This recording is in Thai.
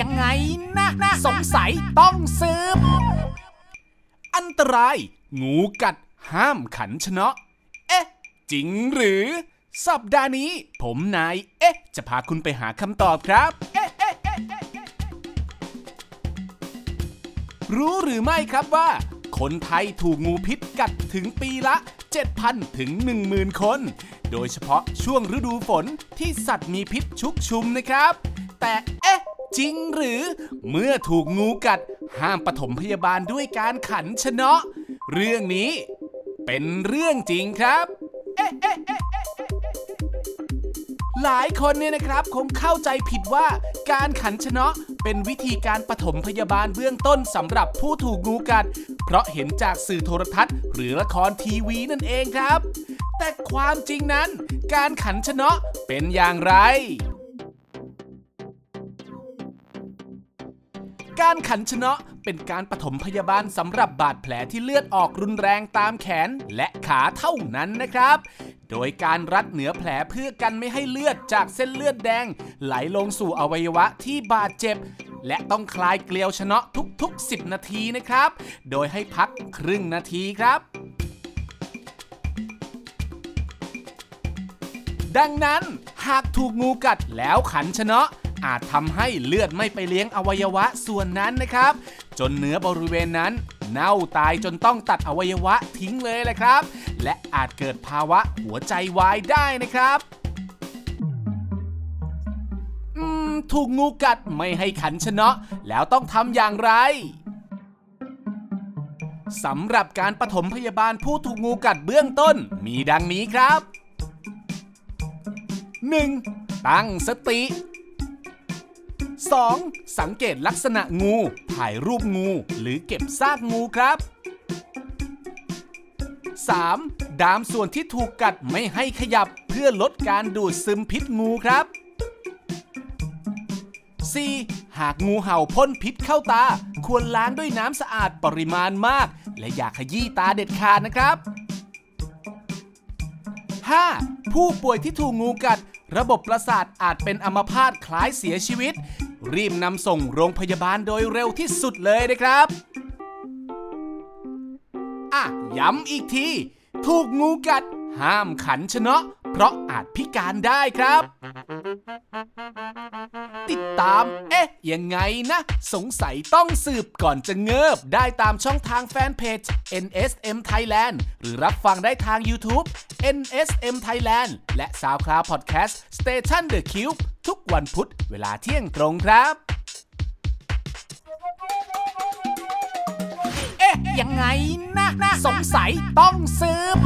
ยังไงนะ สงสัยต้องสืบ อันตราย งูกัดห้ามขันชนะเอ๊ะ จริงหรือ สัปดาห์นี้ ผมนาย เอ๊ะ จะพาคุณไปหาคำตอบครับ เอ๊ะรู้หรือไม่ครับว่า คนไทยถูกงูพิษกัดถึงปีละ 7,000 ถึง 10,000 คน โดยเฉพาะช่วงฤดูฝนที่สัตว์มีพิษชุกชุมนะครับ แต่เอ๊ะ จริงหรือ เมื่อถูกงูกัดห้ามปฐมพยาบาลด้วยการขันชนะ เรื่องนี้เป็นเรื่องจริงครับ หลายคนเนี่ยนะครับคงเข้าใจผิดว่าการขันชนะเป็นวิธีการปฐมพยาบาลเบื้องต้นสำหรับผู้ถูกงูกัด เพราะเห็นจากสื่อโทรทัศน์ หรือละครทีวีนั่นเองครับ แต่ความจริงนั้น การขันชนะเป็นอย่างไร การขันชนะเป็นการปฐมพยาบาลสำหรับบาดแผลที่เลือดออกรุนแรงตามแขนและขาเท่านั้นนะครับ โดยการรัดเหนือแผลเพื่อกันไม่ให้เลือดจากเส้นเลือดแดง ไหลลงสู่อวัยวะที่บาดเจ็บ และต้องคลายเกลียวชนะทุกๆ 10 นาทีนะครับ โดยให้พักครึ่งนาทีครับดังนั้นหากถูกงูกัดแล้วขันชนะ อาจทำให้เลือดไม่ไปเลี้ยงอวัยวะส่วนนั้นนะครับ จนเนื้อบริเวณนั้น เน่าตายจนต้องตัดอวัยวะทิ้งเลยแหละครับ และอาจเกิดภาวะหัวใจวายได้นะครับถูกงูกัดไม่ให้ขันชนะ แล้วต้องทำอย่างไรสำหรับการปฐมพยาบาลผู้ถูกงูกัดเบื้องต้นมีดังนี้ครับ 1. ตั้งสติ 2. สังเกตลักษณะงู ถ่ายรูปงู หรือเก็บซากงูครับ 3. ดามส่วนที่ถูกกัดไม่ให้ขยับเพื่อลดการดูดซึมพิษงูครับ 4. หากงูเห่าพ่นพิษเข้าตา ควรล้างด้วยน้ำสะอาดปริมาณมาก และอย่าขยี้ตาเด็ดขาดนะครับ 5. ผู้ป่วยที่ถูกงูกัด ระบบประสาทอาจเป็นอัมพาตคล้ายเสียชีวิต รีบนำส่งโรงพยาบาลโดยเร็วที่สุดเลยนะครับ อะ ย้ำอีกที ถูกงูกัด ห้ามขันชนะ เพราะอาจพิการได้ครับ ติดตาม เอ๊ะ ยังไงนะ สงสัยต้องสืบก่อนจะเงิบ ได้ตามช่องทางแฟนเพจ NSM Thailand หรือรับฟังได้ทาง YouTube NSM Thailand และ SoundCloud Podcast Station The Cube ทุกวันพุธเวลาเที่ยงตรงครับ เอ๊ะ ยังไงนะนะสงสัยต้องสืบ